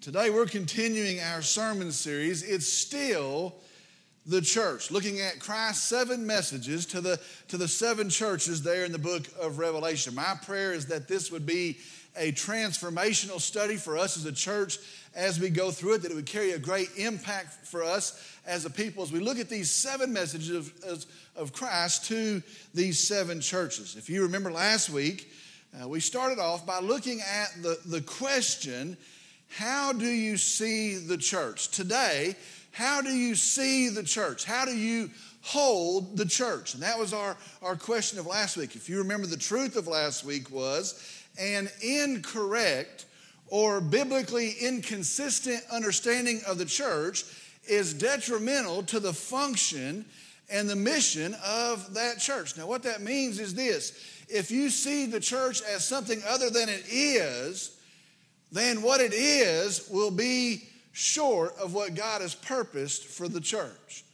Today we're continuing our sermon series. It's still the church, looking at Christ's seven messages to the, to the seven churches there in the book of Revelation. My prayer is that this would be a transformational study for us as a church as we go through it, that it would carry a great impact for us as a people as we look at these seven messages of, of Christ to these seven churches. If you remember last week, uh, we started off by looking at the, the question how do you see the church? Today, how do you see the church? How do you hold the church? And that was our, our question of last week. If you remember, the truth of last week was an incorrect or biblically inconsistent understanding of the church is detrimental to the function and the mission of that church. Now, what that means is this if you see the church as something other than it is, then what it is will be short of what God has purposed for the church.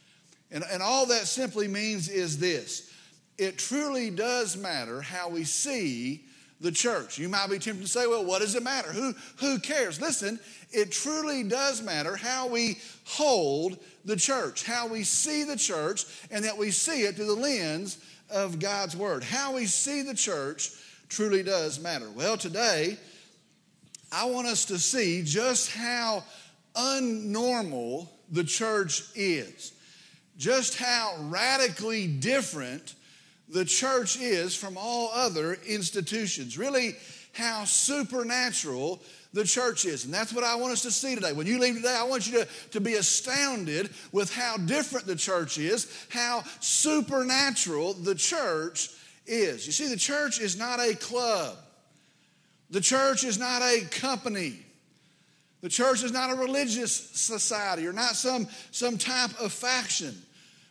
And, and all that simply means is this it truly does matter how we see the church. You might be tempted to say, well, what does it matter? Who, who cares? Listen, it truly does matter how we hold the church, how we see the church, and that we see it through the lens of God's Word. How we see the church truly does matter. Well, today, I want us to see just how unnormal the church is, just how radically different the church is from all other institutions. Really, how supernatural the church is. And that's what I want us to see today. When you leave today, I want you to, to be astounded with how different the church is, how supernatural the church is. You see, the church is not a club. The church is not a company. The church is not a religious society or not some, some type of faction.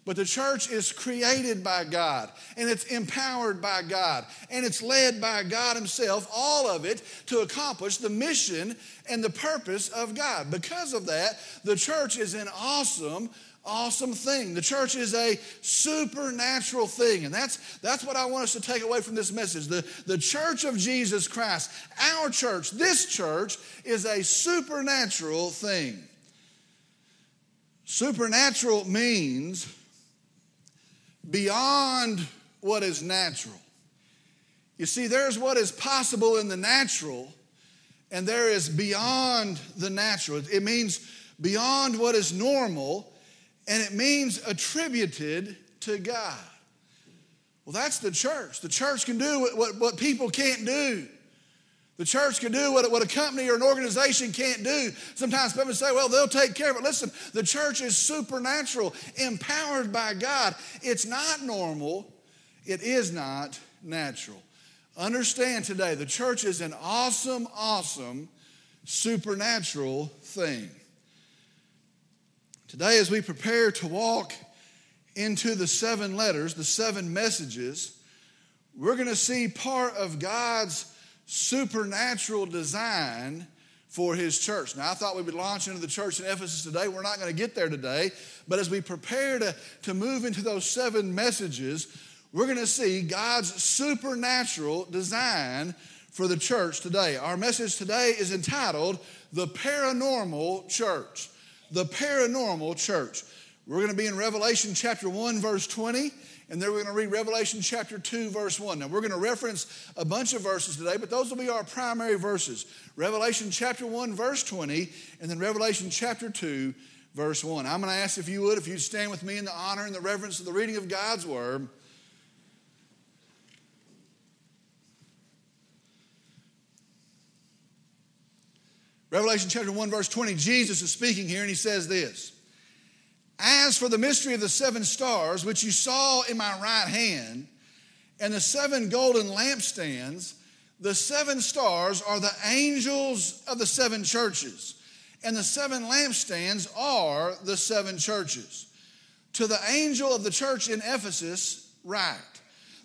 But the church is created by God and it's empowered by God and it's led by God Himself, all of it to accomplish the mission and the purpose of God. Because of that, the church is an awesome, awesome thing. The church is a supernatural thing. And that's, that's what I want us to take away from this message. The, the church of Jesus Christ, our church, this church, is a supernatural thing. Supernatural means beyond what is natural. You see, there's what is possible in the natural, and there is beyond the natural. It means beyond what is normal and it means attributed to God. Well, that's the church. The church can do what, what, what people can't do. The church can do what, what a company or an organization can't do. Sometimes people say, well, they'll take care of it. Listen, the church is supernatural, empowered by God. It's not normal, it is not natural. Understand today, the church is an awesome, awesome, supernatural thing. Today, as we prepare to walk into the seven letters, the seven messages, we're going to see part of God's supernatural design for his church. Now, I thought we would launch into the church in Ephesus today. We're not going to get there today. But as we prepare to, to move into those seven messages, we're going to see God's supernatural design for the church today. Our message today is entitled The Paranormal Church the paranormal church. We're going to be in Revelation chapter 1, verse 20, and then we're going to read Revelation chapter 2, verse 1. Now, we're going to reference a bunch of verses today, but those will be our primary verses Revelation chapter 1, verse 20, and then Revelation chapter 2, verse 1. I'm going to ask if you would, if you'd stand with me in the honor and the reverence of the reading of God's word. Revelation chapter 1, verse 20, Jesus is speaking here and he says this As for the mystery of the seven stars, which you saw in my right hand, and the seven golden lampstands, the seven stars are the angels of the seven churches, and the seven lampstands are the seven churches. To the angel of the church in Ephesus, write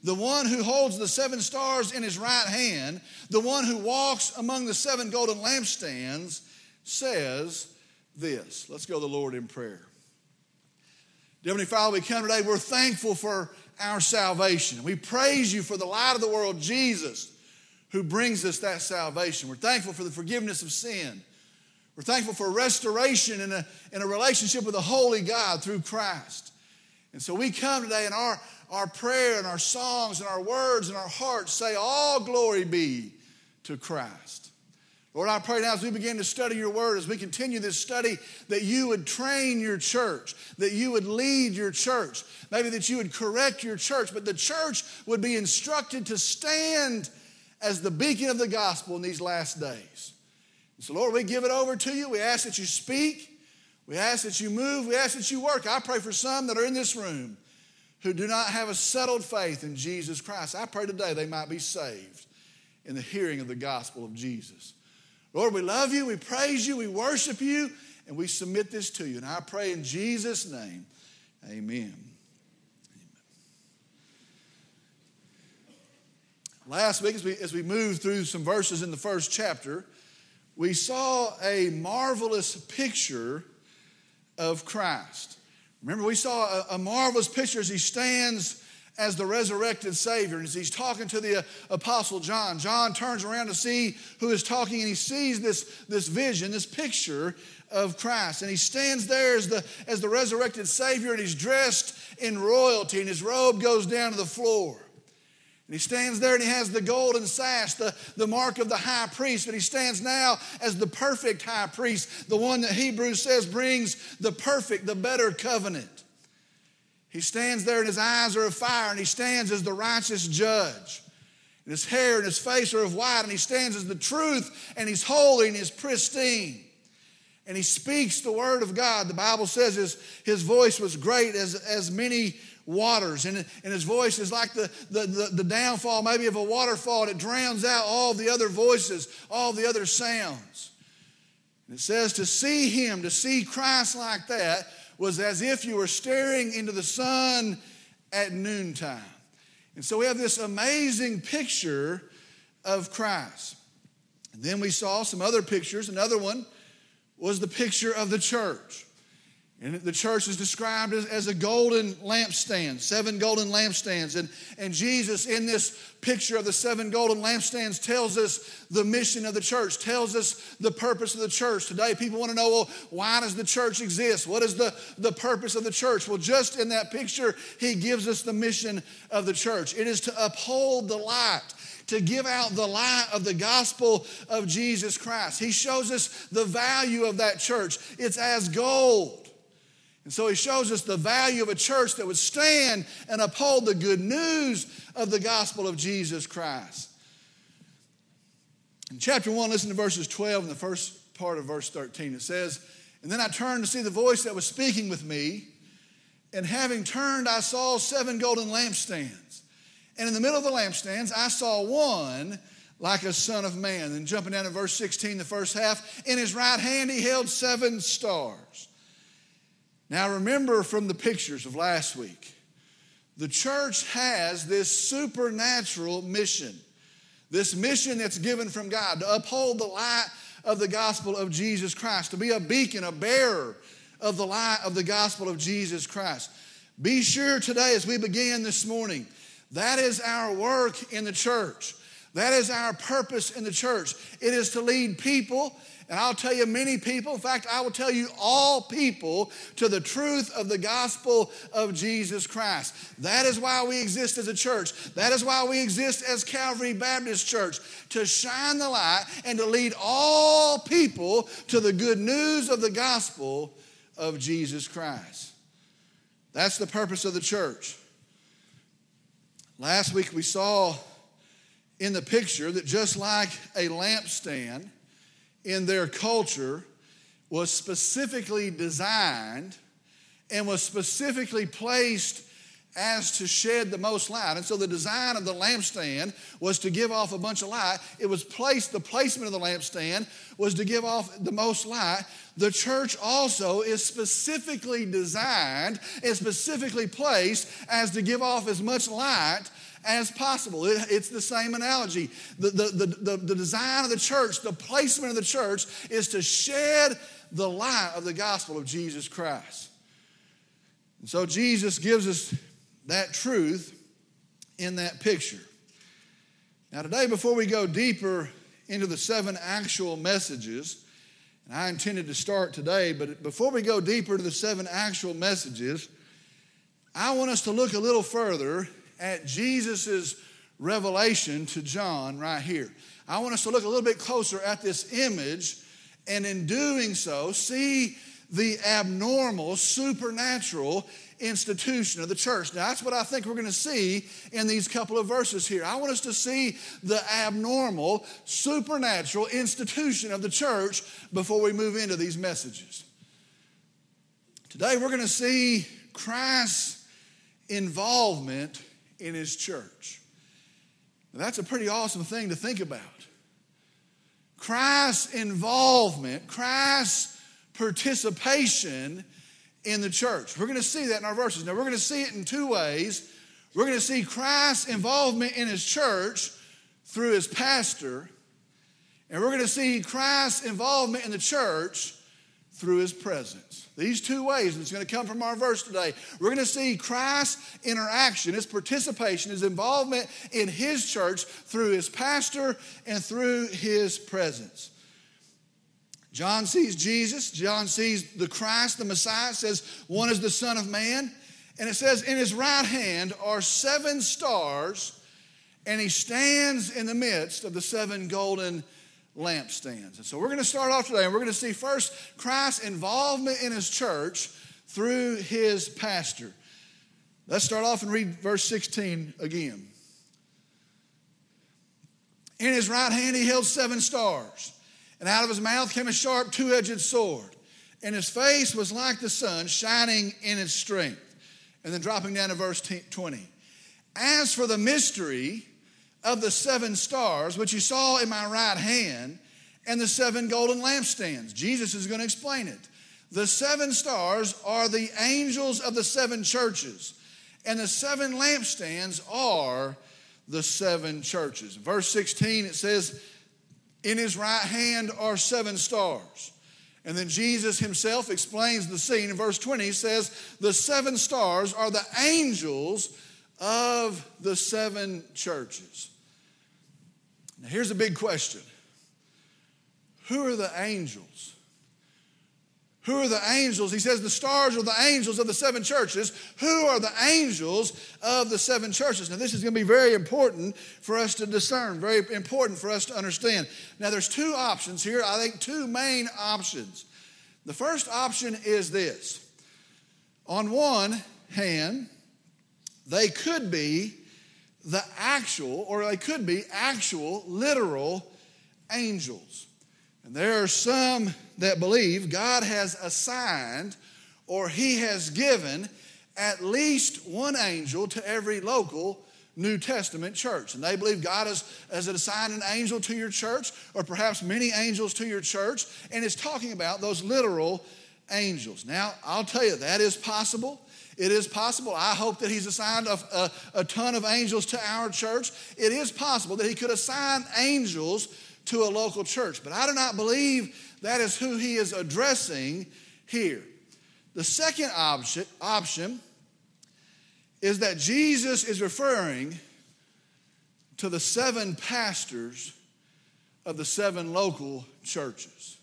the one who holds the seven stars in his right hand, the one who walks among the seven golden lampstands, says this. Let's go to the Lord in prayer. Heavenly Father, we come today, we're thankful for our salvation. We praise you for the light of the world, Jesus, who brings us that salvation. We're thankful for the forgiveness of sin. We're thankful for restoration in a, in a relationship with a holy God through Christ. And so we come today and our, our prayer and our songs and our words and our hearts say, All glory be to Christ. Lord, I pray now as we begin to study your word, as we continue this study, that you would train your church, that you would lead your church, maybe that you would correct your church, but the church would be instructed to stand as the beacon of the gospel in these last days. So, Lord, we give it over to you. We ask that you speak. We ask that you move. We ask that you work. I pray for some that are in this room who do not have a settled faith in Jesus Christ. I pray today they might be saved in the hearing of the gospel of Jesus. Lord, we love you, we praise you, we worship you, and we submit this to you. And I pray in Jesus' name, amen. Last week, as we, as we moved through some verses in the first chapter, we saw a marvelous picture of Christ. Remember, we saw a, a marvelous picture as he stands as the resurrected Savior. And as he's talking to the uh, Apostle John, John turns around to see who is talking and he sees this, this vision, this picture of Christ. And he stands there as the, as the resurrected Savior and he's dressed in royalty and his robe goes down to the floor. And he stands there and he has the golden sash, the, the mark of the high priest, but he stands now as the perfect high priest, the one that Hebrews says brings the perfect, the better covenant. He stands there and his eyes are of fire, and he stands as the righteous judge. And his hair and his face are of white, and he stands as the truth, and he's holy and he's pristine. And he speaks the word of God. The Bible says his, his voice was great as, as many waters. And, and his voice is like the, the, the, the downfall, maybe of a waterfall, it drowns out all the other voices, all the other sounds. And it says to see him, to see Christ like that, was as if you were staring into the sun at noontime. And so we have this amazing picture of Christ. And then we saw some other pictures. Another one was the picture of the church. And the church is described as, as, a golden lampstand, seven golden lampstands. And, and Jesus, in this picture of the seven golden lampstands, tells us the mission of the church, tells us the purpose of the church. Today, people want to know well, why does the church exist? What is the, the purpose of the church? Well, just in that picture, he gives us the mission of the church it is to uphold the light to give out the light of the gospel of Jesus Christ. He shows us the value of that church. It's as gold. And so he shows us the value of a church that would stand and uphold the good news of the gospel of Jesus Christ. In chapter 1, listen to verses 12 and the first part of verse 13. It says, And then I turned to see the voice that was speaking with me, and having turned, I saw seven golden lampstands. And in the middle of the lampstands, I saw one like a son of man. And jumping down to verse 16, the first half, in his right hand he held seven stars. Now, remember from the pictures of last week, the church has this supernatural mission, this mission that's given from God to uphold the light of the gospel of Jesus Christ, to be a beacon, a bearer of the light of the gospel of Jesus Christ. Be sure today, as we begin this morning, that is our work in the church. That is our purpose in the church. It is to lead people and I'll tell you, many people, in fact, I will tell you all people to the truth of the gospel of Jesus Christ. That is why we exist as a church. That is why we exist as Calvary Baptist Church to shine the light and to lead all people to the good news of the gospel of Jesus Christ. That's the purpose of the church. Last week we saw in the picture that just like a lampstand, in their culture was specifically designed and was specifically placed as to shed the most light. And so the design of the lampstand was to give off a bunch of light. It was placed, the placement of the lampstand was to give off the most light. The church also is specifically designed and specifically placed as to give off as much light as possible. It, it's the same analogy. The, the, the, the, design of the church, the placement of the church is to shed the light of the gospel of Jesus Christ. And so Jesus gives us that truth in that picture. Now, today, before we go deeper into the seven actual messages, And I intended to start today, but before we go deeper to the seven actual messages, I want us to look a little further at Jesus' revelation to John right here. I want us to look a little bit closer at this image, and in doing so, see the abnormal, supernatural institution of the church. Now, that's what I think we're going to see in these couple of verses here. I want us to see the abnormal, supernatural institution of the church before we move into these messages. Today, we're going to see Christ's involvement in his church. That's a pretty awesome thing to think about. Christ's involvement, Christ's participation in the church. We're going to see that in our verses. Now, we're going to see it in two ways. We're going to see Christ's involvement in his church through his pastor, and we're going to see Christ's involvement in the church through his presence. These two ways, and it's going to come from our verse today. We're going to see Christ's interaction, his participation, his involvement in his church through his pastor and through his presence. John sees Jesus, John sees the Christ, the Messiah, says one is the Son of Man. And it says, in his right hand are seven stars, and he stands in the midst of the seven golden lampstands. And so we're going to start off today, and we're going to see first Christ's involvement in his church through his pastor. Let's start off and read verse 16 again. In his right hand he held seven stars and out of his mouth came a sharp two edged sword. And his face was like the sun, shining in its strength. And then dropping down to verse 20. As for the mystery of the seven stars, which you saw in my right hand, and the seven golden lampstands, Jesus is going to explain it. The seven stars are the angels of the seven churches, and the seven lampstands are the seven churches. Verse 16, it says, in his right hand are seven stars. And then Jesus himself explains the scene. In verse 20, he says, The seven stars are the angels of the seven churches. Now, here's a big question Who are the angels? Who are the angels? He says the stars are the angels of the seven churches. Who are the angels of the seven churches? Now, this is going to be very important for us to discern, very important for us to understand. Now, there's two options here. I think two main options. The first option is this on one hand, they could be the actual, or they could be actual, literal angels. And there are some that believe God has assigned or He has given at least one angel to every local New Testament church. And they believe God has, has assigned an angel to your church, or perhaps many angels to your church, and is talking about those literal angels. Now, I'll tell you, that is possible. It is possible. I hope that He's assigned a, a, a ton of angels to our church. It is possible that He could assign angels to a local church. But I do not believe that is who he is addressing here. The second option, option is that Jesus is referring to the seven pastors of the seven local churches.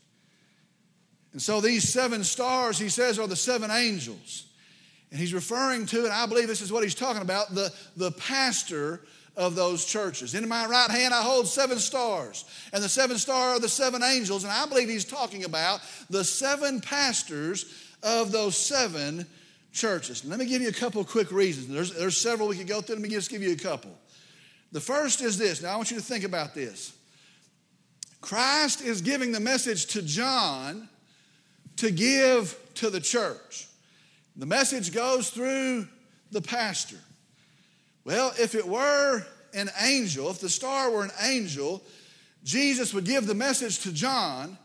And so these seven stars, he says, are the seven angels. And he's referring to, and I believe this is what he's talking about, the, the pastor of those churches. In my right hand, I hold seven stars, and the seven stars are the seven angels. And I believe he's talking about the seven pastors of those seven churches. let me give you a couple quick reasons. There's, there's several we could go through. Let me just give you a couple. The first is this. Now, I want you to think about this. Christ is giving the message to John to give to the church. The message goes through the pastor. Well, if it were an angel, if the star were an angel, Jesus would give the message to John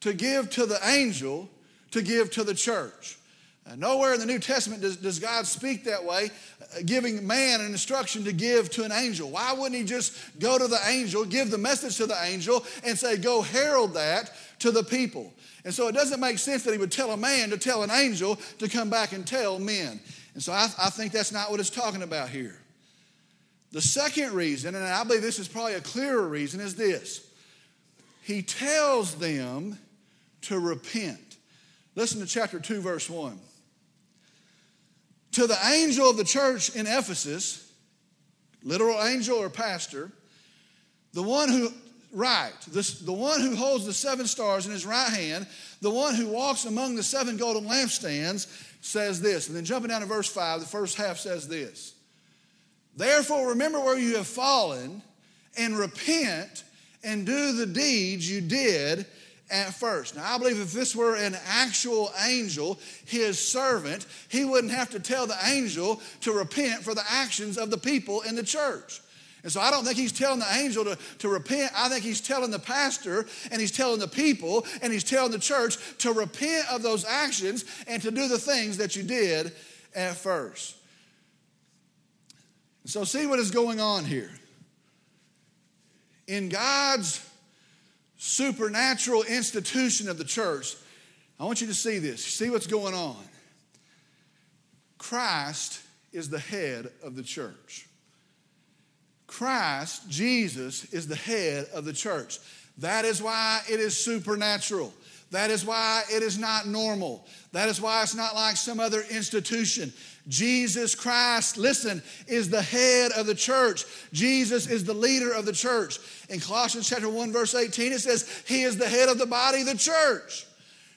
to give to the angel to give to the church. Uh, nowhere in the New Testament does, does God speak that way, uh, giving man an instruction to give to an angel. Why wouldn't he just go to the angel, give the message to the angel, and say, Go herald that to the people? And so it doesn't make sense that he would tell a man to tell an angel to come back and tell men. And so I, I think that's not what it's talking about here. The second reason, and I believe this is probably a clearer reason, is this He tells them to repent. Listen to chapter 2, verse 1. To the angel of the church in Ephesus, literal angel or pastor, the one who, right, this, the one who holds the seven stars in his right hand, the one who walks among the seven golden lampstands, says this. And then jumping down to verse 5, the first half says this Therefore, remember where you have fallen and repent and do the deeds you did at first. Now, I believe if this were an actual angel, his servant, he wouldn't have to tell the angel to repent for the actions of the people in the church. And so I don't think he's telling the angel to, to repent. I think he's telling the pastor and he's telling the people and he's telling the church to repent of those actions and to do the things that you did at first. So, see what is going on here. In God's supernatural institution of the church, I want you to see this. See what's going on. Christ is the head of the church. Christ, Jesus, is the head of the church. That is why it is supernatural. That is why it is not normal. That is why it's not like some other institution. Jesus Christ, listen, is the head of the church. Jesus is the leader of the church. In Colossians chapter 1 verse 18 it says he is the head of the body, the church.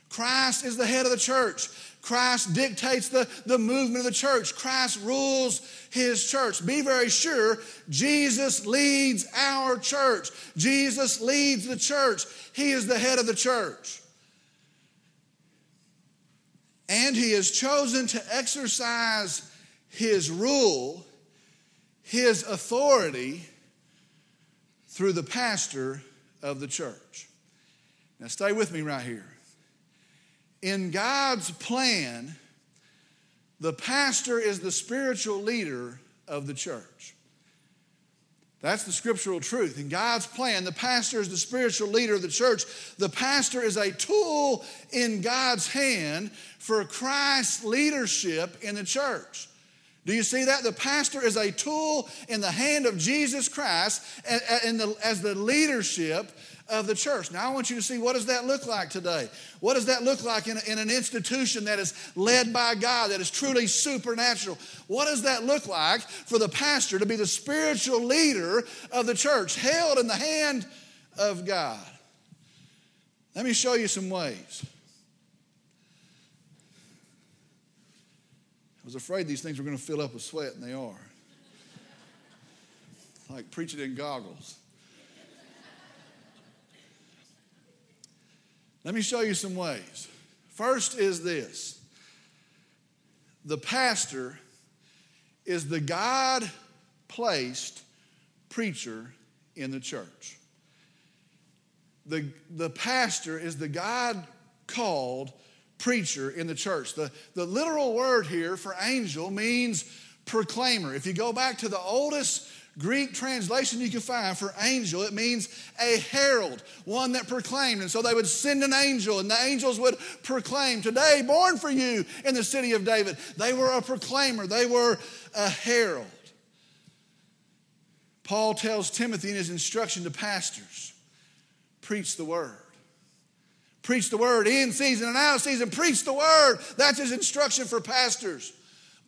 Christ is the head of the church. Christ dictates the, the movement of the church. Christ rules his church. Be very sure Jesus leads our church. Jesus leads the church. He is the head of the church and he has chosen to exercise his rule, his authority through the pastor of the church. Now, stay with me right here. In God's plan, the pastor is the spiritual leader of the church. That's the scriptural truth. In God's plan, the pastor is the spiritual leader of the church. The pastor is a tool in God's hand for Christ's leadership in the church. Do you see that? The pastor is a tool in the hand of Jesus Christ as the leadership of the church. Now, I want you to see what does that look like today? What does that look like in, in an institution that is led by God, that is truly supernatural? What does that look like for the pastor to be the spiritual leader of the church, held in the hand of God? Let me show you some ways. I was afraid these things were going to fill up with sweat, and they are. like preaching in goggles. Let me show you some ways. First is this the pastor is the God placed preacher in the church. The, the pastor is the God called preacher in the church. The, the literal word here for angel means proclaimer. If you go back to the oldest Greek translation you can find for angel, it means a herald, one that proclaimed. And so they would send an angel, and the angels would proclaim, Today, born for you in the city of David. They were a proclaimer, they were a herald. Paul tells Timothy in his instruction to pastors preach the word. Preach the word in season and out of season. Preach the word. That's his instruction for pastors.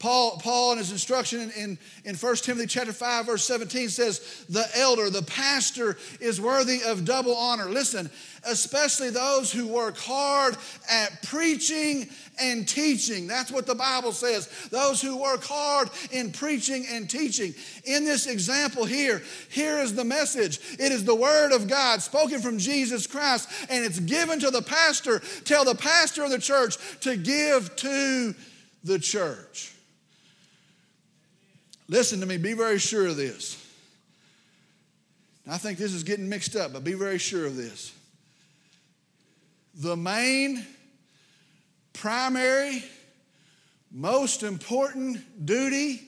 Paul, Paul in his instruction in, in, in 1 Timothy chapter 5, verse 17 says, the elder, the pastor is worthy of double honor. Listen, especially those who work hard at preaching and teaching. That's what the Bible says. Those who work hard in preaching and teaching. In this example here, here is the message. It is the word of God spoken from Jesus Christ, and it's given to the pastor. Tell the pastor of the church to give to the church. Listen to me, be very sure of this. I think this is getting mixed up, but be very sure of this. The main, primary, most important duty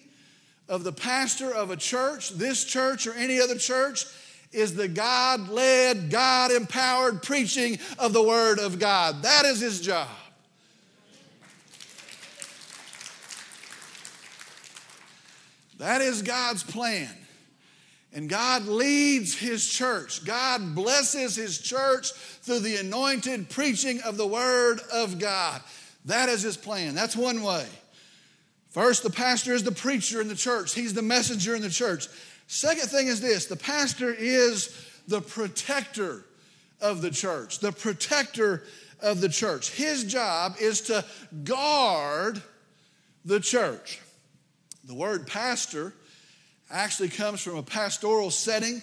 of the pastor of a church, this church or any other church, is the God led, God empowered preaching of the Word of God. That is his job. That is God's plan. And God leads his church. God blesses his church through the anointed preaching of the word of God. That is his plan. That's one way. First, the pastor is the preacher in the church, he's the messenger in the church. Second thing is this the pastor is the protector of the church, the protector of the church. His job is to guard the church. The word pastor actually comes from a pastoral setting,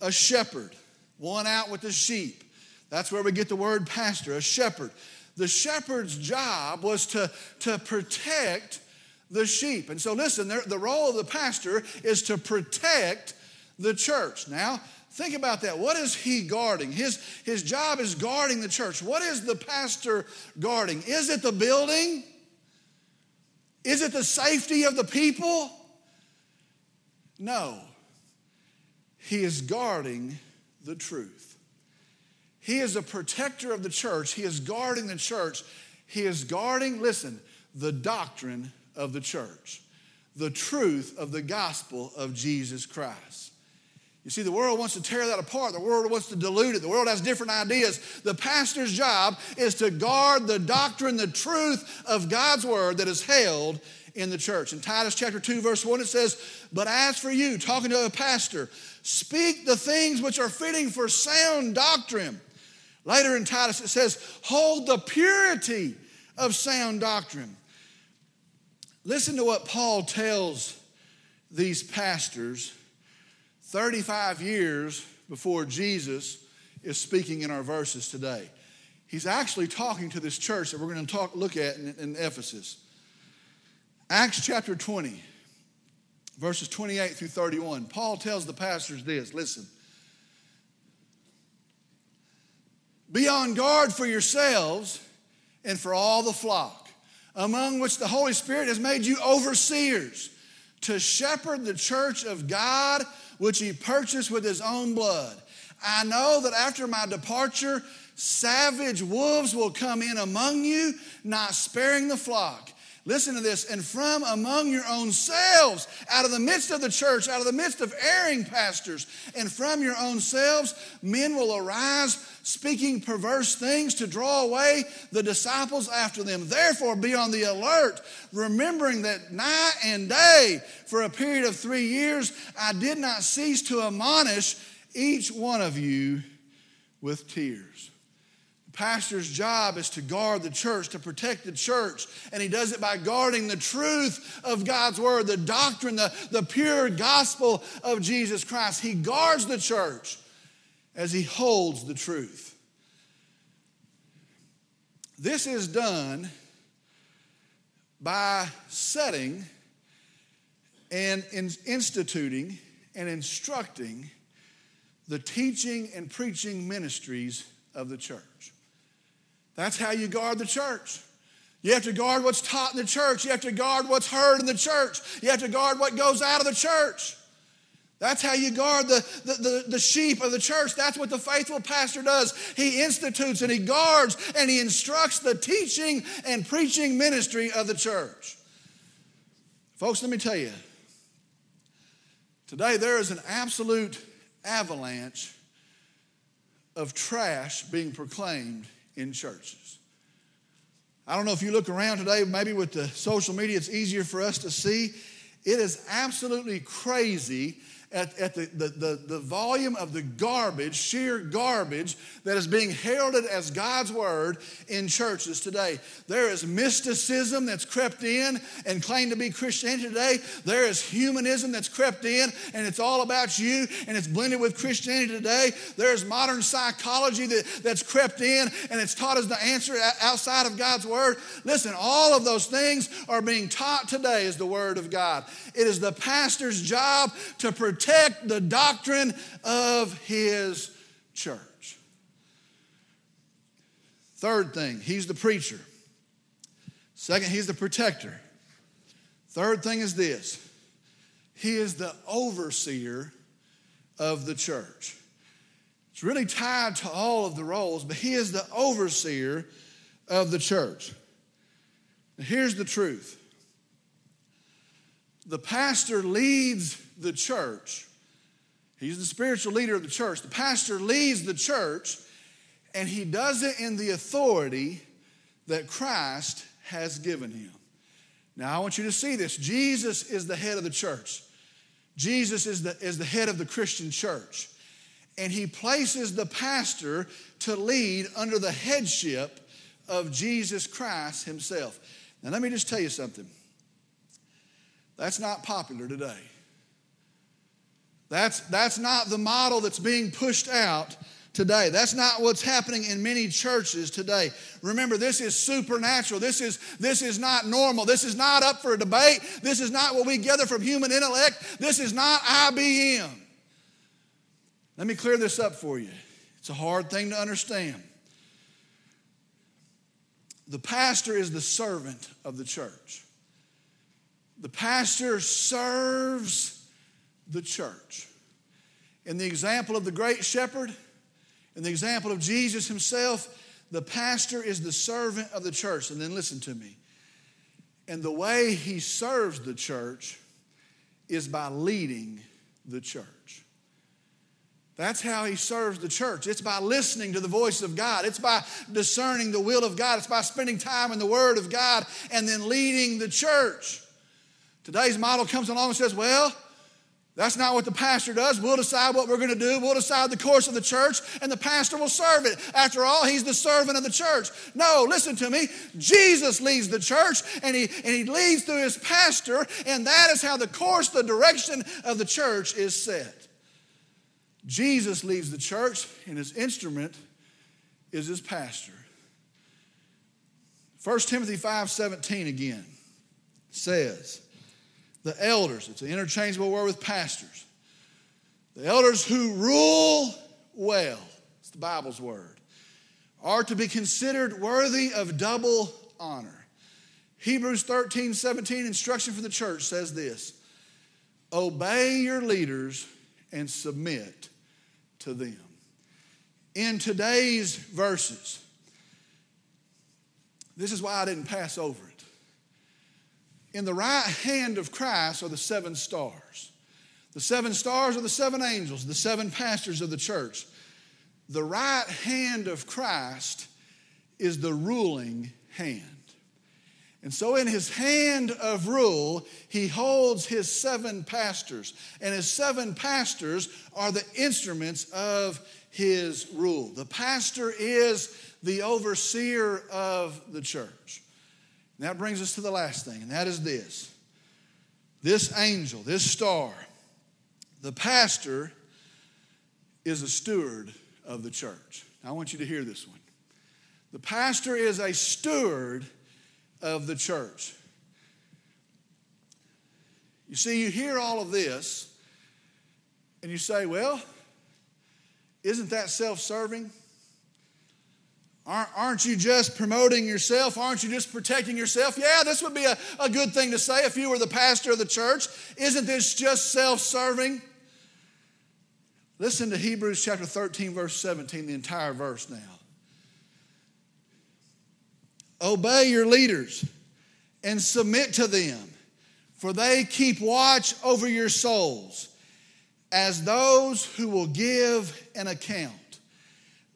a shepherd, one out with the sheep. That's where we get the word pastor, a shepherd. The shepherd's job was to, to protect the sheep. And so, listen, the role of the pastor is to protect the church. Now, think about that. What is he guarding? His, his job is guarding the church. What is the pastor guarding? Is it the building? Is it the safety of the people? No. He is guarding the truth. He is a protector of the church. He is guarding the church. He is guarding, listen, the doctrine of the church, the truth of the gospel of Jesus Christ. You see, the world wants to tear that apart. The world wants to dilute it. The world has different ideas. The pastor's job is to guard the doctrine, the truth of God's word that is held in the church. In Titus chapter 2, verse 1, it says, But as for you, talking to a pastor, speak the things which are fitting for sound doctrine. Later in Titus, it says, Hold the purity of sound doctrine. Listen to what Paul tells these pastors 35 years before Jesus is speaking in our verses today. He's actually talking to this church that we're going to talk, look at in, in Ephesus. Acts chapter 20, verses 28 through 31. Paul tells the pastors this listen, be on guard for yourselves and for all the flock, among which the Holy Spirit has made you overseers to shepherd the church of God which he purchased with his own blood. I know that after my departure, savage wolves will come in among you, not sparing the flock. Listen to this. And from among your own selves, out of the midst of the church, out of the midst of erring pastors, and from your own selves, men will arise speaking perverse things to draw away the disciples after them. Therefore, be on the alert, remembering that night and day, for a period of three years, I did not cease to admonish each one of you with tears pastor's job is to guard the church, to protect the church. And he does it by guarding the truth of God's word, the doctrine, the, the pure gospel of Jesus Christ. He guards the church as he holds the truth. This is done by setting and instituting and instructing the teaching and preaching ministries of the church. That's how you guard the church. You have to guard what's taught in the church. You have to guard what's heard in the church. You have to guard what goes out of the church. That's how you guard the, the, the, the, sheep of the church. That's what the faithful pastor does. He institutes and he guards and he instructs the teaching and preaching ministry of the church. Folks, let me tell you today there is an absolute avalanche of trash being proclaimed in churches. I don't know if you look around today, maybe with the social media, it's easier for us to see. It is absolutely crazy at, at the, the, the, the, volume of the garbage, sheer garbage, that is being heralded as God's word in churches today. There is mysticism that's crept in and claimed to be Christianity today. There is humanism that's crept in and it's all about you and it's blended with Christianity today. There is modern psychology that, that's crept in and it's taught as the answer outside of God's word. Listen, all of those things are being taught today as the word of God. It is the pastor's job to protect the doctrine of his church. Third thing, he's the preacher. Second, he's the protector. Third thing is this he is the overseer of the church. It's really tied to all of the roles, but he is the overseer of the church. Now, here's the truth the pastor leads the church He's the spiritual leader of the church. The pastor leads the church, and he does it in the authority that Christ has given him. Now, I want you to see this. Jesus is the head of the church, Jesus is the, is the head of the Christian church. And he places the pastor to lead under the headship of Jesus Christ himself. Now, let me just tell you something. That's not popular today. That's, that's not the model that's being pushed out today. That's not what's happening in many churches today. Remember, this is supernatural. This is, this is not normal. This is not up for debate. This is not what we gather from human intellect. This is not IBM. Let me clear this up for you. It's a hard thing to understand. The pastor is the servant of the church. The pastor serves the church. In the example of the great shepherd, in the example of Jesus himself, the pastor is the servant of the church. And then listen to me. And the way he serves the church is by leading the church. That's how he serves the church. It's by listening to the voice of God. It's by discerning the will of God. It's by spending time in the Word of God and then leading the church. Today's model comes along and says, well, that's not what the pastor does. We'll decide what we're going to do. We'll decide the course of the church, and the pastor will serve it. After all, he's the servant of the church. No, listen to me. Jesus leads the church, and he, and he leads through his pastor, and that is how the course, the direction of the church is set. Jesus leads the church, and his instrument is his pastor. 1 Timothy 5 17 again says, the elders, it's an interchangeable word with pastors. The elders who rule well, it's the Bible's word, are to be considered worthy of double honor. Hebrews 13, 17, instruction for the church says this Obey your leaders and submit to them. In today's verses, this is why I didn't pass over it in the right hand of Christ are the seven stars. The seven stars are the seven angels, the seven pastors of the church. The right hand of Christ is the ruling hand. And so, in his hand of rule, he holds his seven pastors. And his seven pastors are the instruments of his rule. The pastor is the overseer of the church. And that brings us to the last thing, and that is this this angel, this star, the pastor is a steward of the church. Now, I want you to hear this one. The pastor is a steward of the church. You see, you hear all of this, and you say, well, isn't that self serving? Aren't you just promoting yourself? Aren't you just protecting yourself? Yeah, this would be a, a good thing to say if you were the pastor of the church. Isn't this just self serving? Listen to Hebrews chapter 13, verse 17, the entire verse now. Obey your leaders and submit to them, for they keep watch over your souls as those who will give an account.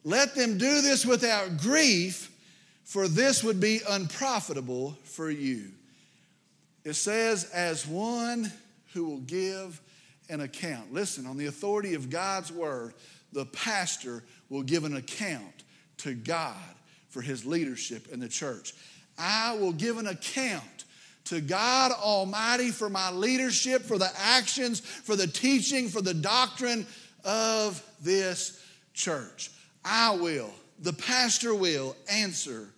Let them do this without grief, for this would be unprofitable for you. It says, as one who will give an account. Listen, on the authority of God's word, the pastor will give an account to God for his leadership in the church. I will give an account to God Almighty for my leadership, for the actions, for the teaching, for the doctrine of this church. I will, the pastor will answer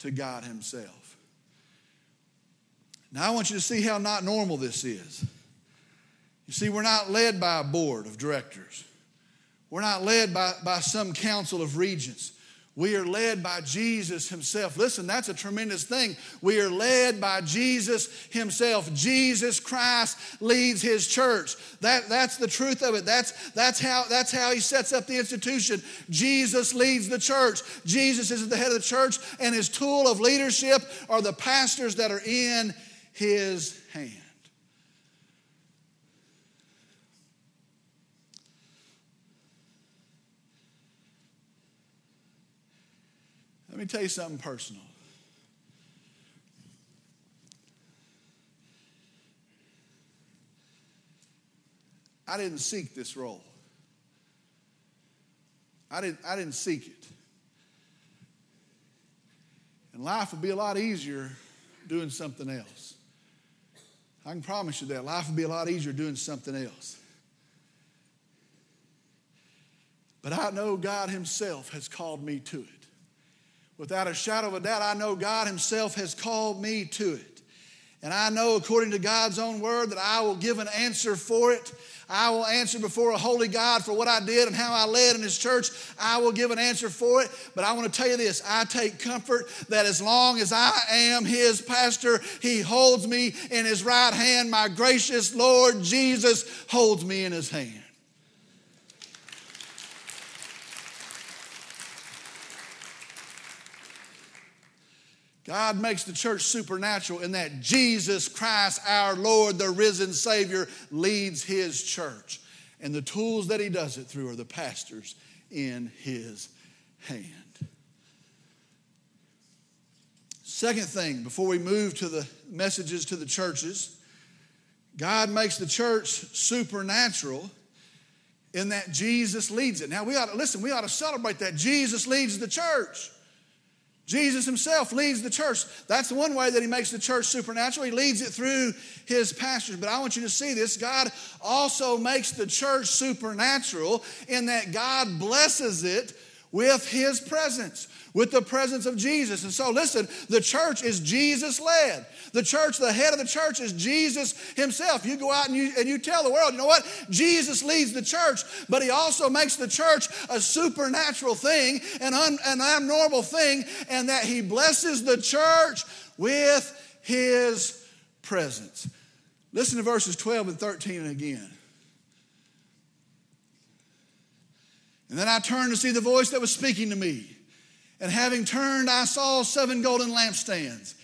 to God Himself. Now, I want you to see how not normal this is. You see, we're not led by a board of directors, we're not led by, by some council of regents. We are led by Jesus Himself. Listen, that's a tremendous thing. We are led by Jesus Himself. Jesus Christ leads His church. That, that's the truth of it. That's, that's, how, that's how He sets up the institution. Jesus leads the church. Jesus is at the head of the church, and His tool of leadership are the pastors that are in His hand. Let me tell you something personal. I didn't seek this role. I didn't, I didn't seek it. And life would be a lot easier doing something else. I can promise you that. Life would be a lot easier doing something else. But I know God Himself has called me to it. Without a shadow of a doubt, I know God Himself has called me to it. And I know, according to God's own word, that I will give an answer for it I will answer before a holy God for what I did and how I led in His church. I will give an answer for it. But I want to tell you this I take comfort that as long as I am His pastor, He holds me in His right hand. My gracious Lord Jesus holds me in His hand. God makes the church supernatural in that Jesus Christ, our Lord, the risen Savior, leads his church. And the tools that he does it through are the pastors in his hand. Second thing, before we move to the messages to the churches, God makes the church supernatural in that Jesus leads it. Now we ought to listen, we ought to celebrate that. Jesus leads the church. Jesus himself leads the church. That's the one way that he makes the church supernatural. He leads it through his pastors. But I want you to see this God also makes the church supernatural in that God blesses it with his presence with the presence of Jesus. And so, listen, the church is Jesus led. The church, the head of the church is Jesus himself. You go out and you, and you tell the world, you know what? Jesus leads the church, but he also makes the church a supernatural thing, an, un, an abnormal thing, and that he blesses the church with his presence. Listen to verses 12 and 13 again. And then I turned to see the voice that was speaking to me. And having turned, I saw seven golden lampstands.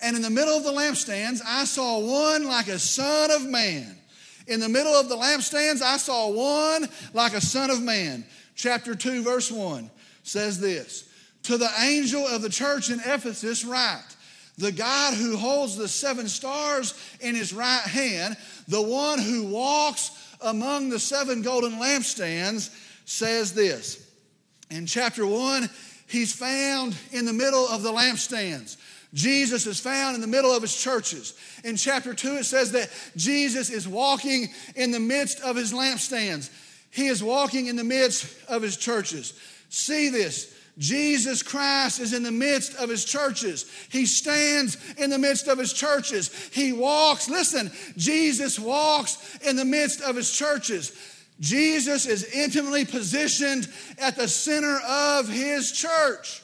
And in the middle of the lampstands, I saw one like a son of man. In the middle of the lampstands, I saw one like a son of man. Chapter 2, verse 1 says this To the angel of the church in Ephesus, write, the God who holds the seven stars in his right hand, the one who walks among the seven golden lampstands, says this. In chapter 1, He's found in the middle of the lampstands. Jesus is found in the middle of his churches. In chapter 2, it says that Jesus is walking in the midst of his lampstands. He is walking in the midst of his churches. See this. Jesus Christ is in the midst of his churches. He stands in the midst of his churches. He walks, listen, Jesus walks in the midst of his churches. Jesus is intimately positioned at the center of his church.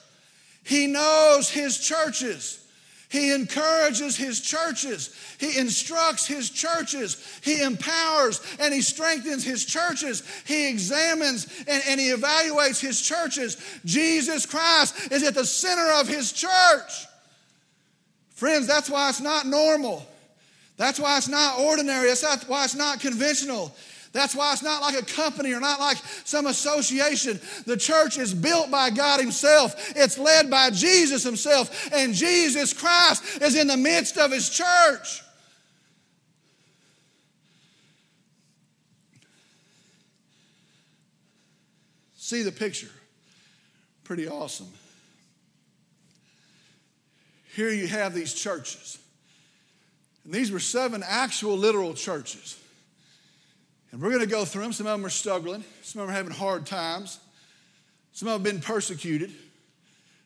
He knows his churches. He encourages his churches. He instructs his churches. He empowers and he strengthens his churches. He examines and, and, he evaluates his churches. Jesus Christ is at the center of his church. Friends, that's why it's not normal. That's why it's not ordinary. That's why it's not conventional. That's why it's not like a company or not like some association. The church is built by God Himself, it's led by Jesus Himself, and Jesus Christ is in the midst of His church. See the picture. Pretty awesome. Here you have these churches. And these were seven actual literal churches. And we're going to go through them. Some of them are struggling, some of them are having hard times, some of them have been persecuted.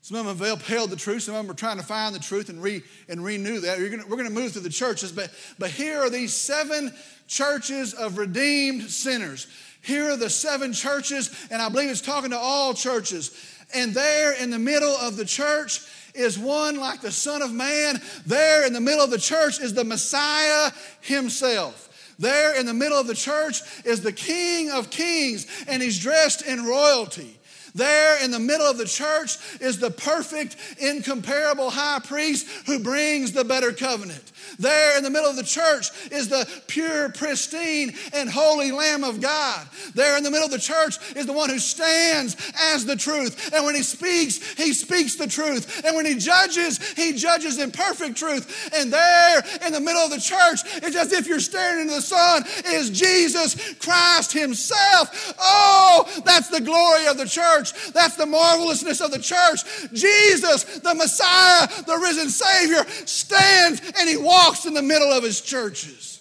Some of them have upheld the truth. Some of them are trying to find the truth and, re, and renew that. Gonna, we're going to move through the churches, but, but here are these seven churches of redeemed sinners. Here are the seven churches, and I believe it's talking to all churches. And there in the middle of the church is one like the Son of Man. There in the middle of the church is the Messiah himself. There in the middle of the church is the King of Kings, and he's dressed in royalty. There in the middle of the church is the perfect, incomparable high priest who brings the better covenant. There in the middle of the church is the pure, pristine, and holy Lamb of God. There in the middle of the church is the one who stands as the truth. And when he speaks, he speaks the truth. And when he judges, he judges in perfect truth. And there in the middle of the church, it's as if you're staring into the sun, is Jesus Christ himself. Oh, that's the glory of the church. That's the marvelousness of the church. Jesus, the Messiah, the risen Savior, stands and he walks walks in the middle of his churches.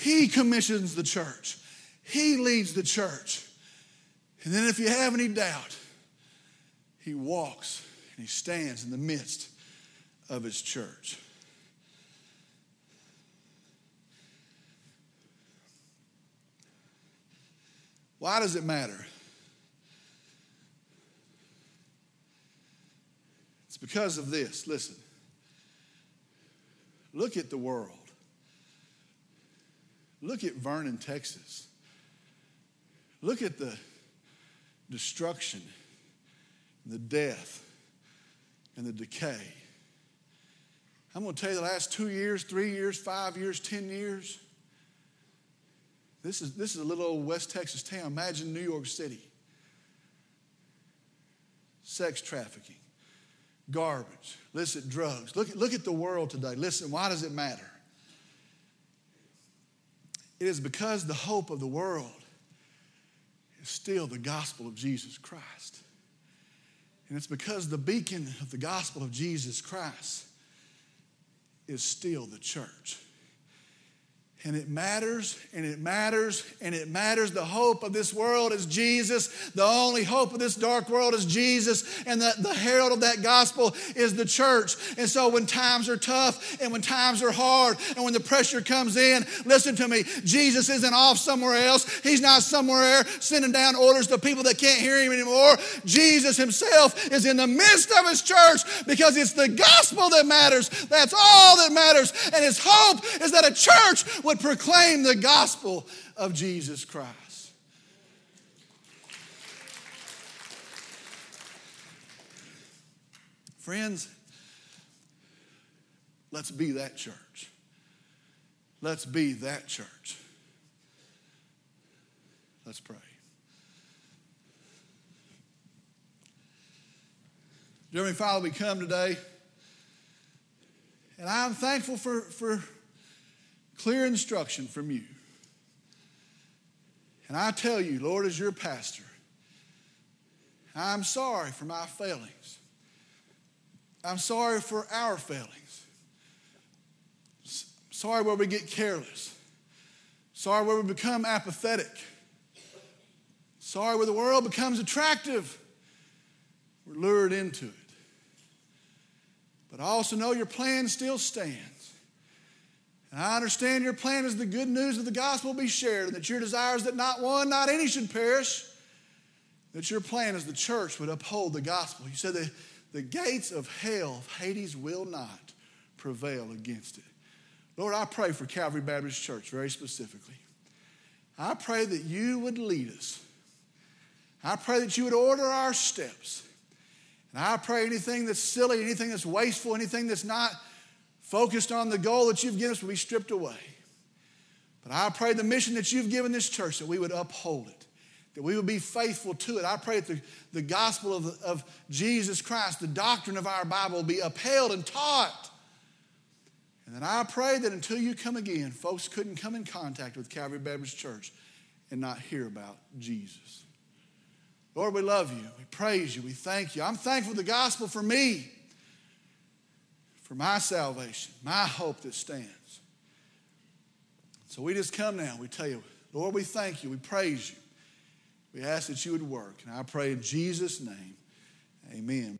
He commissions the church, he leads the church. And then, if you have any doubt, he walks and he stands in the midst of his church. Why does it matter? Because of this. Listen. Look at the world. Look at Vernon, Texas. Look at the destruction, the death, and the decay. I'm going to tell you the last two years, three years, five years, 10 years. This is, this is a little old West Texas town. Imagine New York City. Sex trafficking, garbage, illicit drugs. Look, look at the world today. Listen, why does it matter? It is because the hope of the world is still the gospel of Jesus Christ. And it's because the beacon of the gospel of Jesus Christ is still the church. And it matters, and it matters, and it matters. The hope of this world is Jesus. The only hope of this dark world is Jesus. And the, the herald of that gospel is the church. And so when times are tough, and when times are hard, and when the pressure comes in, listen to me. Jesus isn't off somewhere else. He's not somewhere sending down orders to people that can't hear him anymore. Jesus himself is in the midst of his church because it's the gospel that matters. That's all that matters. And his hope is that a church would proclaim the gospel of Jesus Christ. Friends, let's be that church. Let's be that church. Let's pray. Dear Father, we come today, and I'm thankful for, for clear instruction from you. And I tell you, Lord, as your pastor, I'm sorry for my failings. I'm sorry for our failings. Sorry where we get careless. Sorry where we become apathetic. Sorry where the world becomes attractive. We're lured into it. But I also know your plan still stands. And I understand your plan is the good news of the gospel be shared, and that your desire is that not one, not any should perish. That your plan is the church would uphold the gospel. You said that the gates of hell, of Hades, will not prevail against it. Lord, I pray for Calvary Baptist Church very specifically. I pray that you would lead us. I pray that you would order our steps. And I pray anything that's silly, anything that's wasteful, anything that's not focused on the goal that you've given us will be stripped away. But I pray the mission that you've given this church that we would uphold it, that we would be faithful to it. I pray that the, the gospel of, of Jesus Christ, the doctrine of our Bible, will be upheld and taught. And then I pray that until you come again, folks couldn't come in contact with Calvary Baptist Church and not hear about Jesus. Lord, we love you. We praise you. We thank you. I'm thankful the gospel for me for my salvation, my hope that stands. So we just come now. We tell you, Lord, we thank you. We praise you. We ask that you would work. And I pray in Jesus' name, amen.